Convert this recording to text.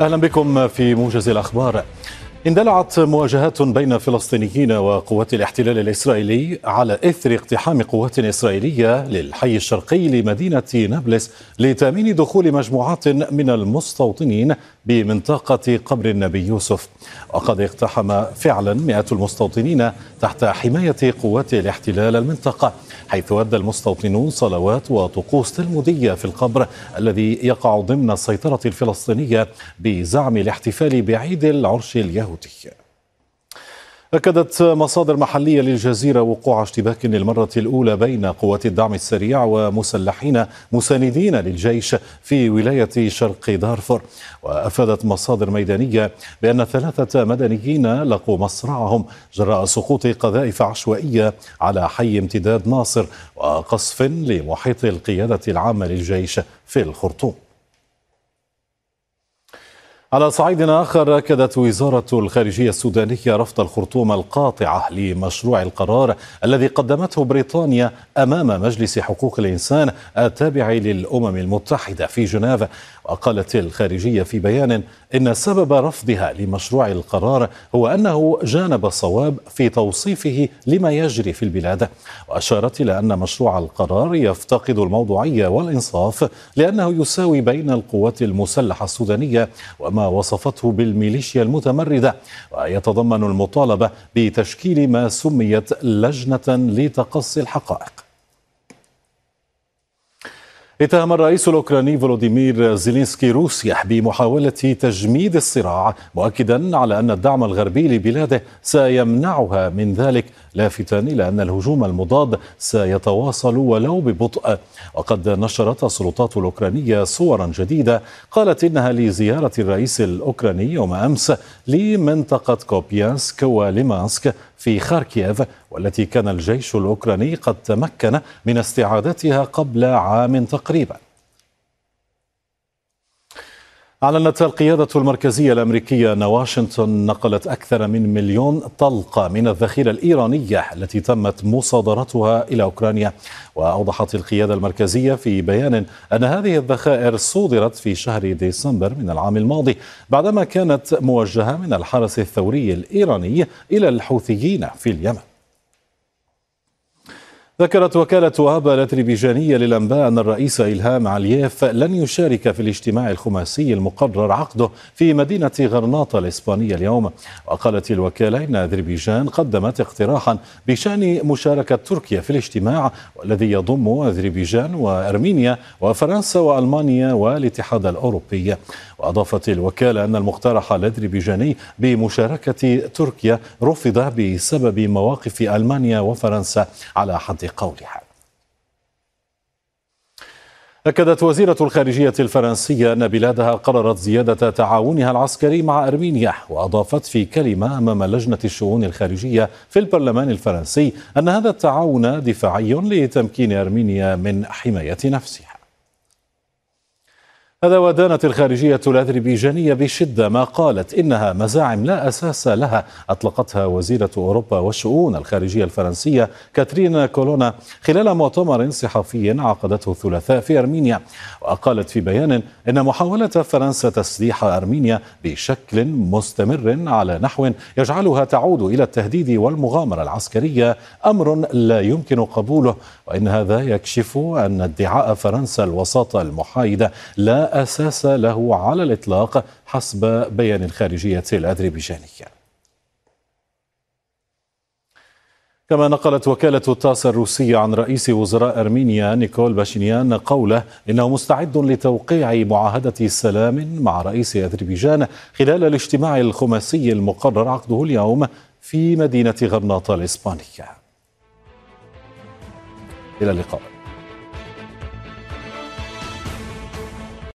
أهلا بكم في موجز الأخبار. اندلعت مواجهات بين فلسطينيين وقوات الاحتلال الإسرائيلي على إثر اقتحام قوات إسرائيلية للحي الشرقي لمدينة نابلس لتأمين دخول مجموعات من المستوطنين بمنطقة قبر النبي يوسف. وقد اقتحم فعلا مئات المستوطنين تحت حماية قوات الاحتلال المنطقة. حيث أدى المستوطنون صلوات وطقوس تلمودية في القبر الذي يقع ضمن السيطرة الفلسطينية بزعم الاحتفال بعيد العرش اليهودي. أكدت مصادر محلية للجزيرة وقوع اشتباك للمرة الأولى بين قوات الدعم السريع ومسلحين مساندين للجيش في ولاية شرق دارفور. وأفادت مصادر ميدانية بأن ثلاثة مدنيين لقوا مصرعهم جراء سقوط قذائف عشوائية على حي امتداد ناصر وقصف لمحيط القيادة العامة للجيش في الخرطوم. على صعيد آخر أكدت وزارة الخارجية السودانية رفض الخرطوم القاطعة لمشروع القرار الذي قدمته بريطانيا أمام مجلس حقوق الإنسان التابع للأمم المتحدة في جنيف. وقالت الخارجية في بيان إن سبب رفضها لمشروع القرار هو أنه جانب الصواب في توصيفه لما يجري في البلاد. وأشارت إلى أن مشروع القرار يفتقد الموضوعية والإنصاف لأنه يساوي بين القوات المسلحة السودانية وما وصفته بالميليشيا المتمردة ويتضمن المطالبة بتشكيل ما سميت لجنة لتقصي الحقائق. اتهم الرئيس الأوكراني فولوديمير زيلينسكي روسيا بمحاولة تجميد الصراع مؤكدا على أن الدعم الغربي لبلاده سيمنعها من ذلك لافتا إلى أن الهجوم المضاد سيتواصل ولو ببطء. وقد نشرت السلطات الأوكرانية صورا جديدة قالت إنها لزيارة الرئيس الأوكراني يوم أمس لمنطقة كوبيانسك وليمانسك في خاركييف والتي كان الجيش الأوكراني قد تمكن من استعادتها قبل عام تقريبا. أعلنت القيادة المركزية الأمريكية أن واشنطن نقلت أكثر من مليون طلقة من الذخيرة الإيرانية التي تمت مصادرتها إلى أوكرانيا. وأوضحت القيادة المركزية في بيان أن هذه الذخائر صودرت في شهر ديسمبر من العام الماضي بعدما كانت موجهة من الحرس الثوري الإيراني إلى الحوثيين في اليمن. ذكرت وكالة وهبة الأذربيجانية للأنباء أن الرئيس إلهام علييف لن يشارك في الاجتماع الخماسي المقرر عقده في مدينة غرناطة الإسبانية اليوم. وقالت الوكالة إن أذربيجان قدمت اقتراحا بشأن مشاركة تركيا في الاجتماع والذي يضم أذربيجان وأرمينيا وفرنسا وألمانيا والاتحاد الأوروبي. وأضافت الوكالة أن المقترح الأذربيجاني بمشاركة تركيا رفض بسبب مواقف ألمانيا وفرنسا على حد قولها. أكدت وزيرة الخارجية الفرنسية أن بلادها قررت زيادة تعاونها العسكري مع أرمينيا وأضافت في كلمة أمام لجنة الشؤون الخارجية في البرلمان الفرنسي أن هذا التعاون دفاعي لتمكين أرمينيا من حماية نفسها. هذا ودانت الخارجية الأذربيجانية بشدة ما قالت إنها مزاعم لا أساس لها. أطلقتها وزيرة أوروبا والشؤون الخارجية الفرنسية كاترين كولونا خلال مؤتمر صحفي عقدته الثلاثاء في أرمينيا. وقالت في بيان إن محاولة فرنسا تسليح أرمينيا بشكل مستمر على نحو يجعلها تعود إلى التهديد والمغامرة العسكرية أمر لا يمكن قبوله. وإن هذا يكشف أن ادعاء فرنسا الوساطة المحايدة لا أساس له على الإطلاق حسب بيان الخارجية الأذربيجانية كما نقلت وكالة التاس الروسية عن رئيس وزراء أرمينيا نيكول باشينيان قوله إنه مستعد لتوقيع معاهدة سلام مع رئيس أذربيجان خلال الاجتماع الخماسي المقرر عقده اليوم في مدينة غرناطة الإسبانية. إلى اللقاء.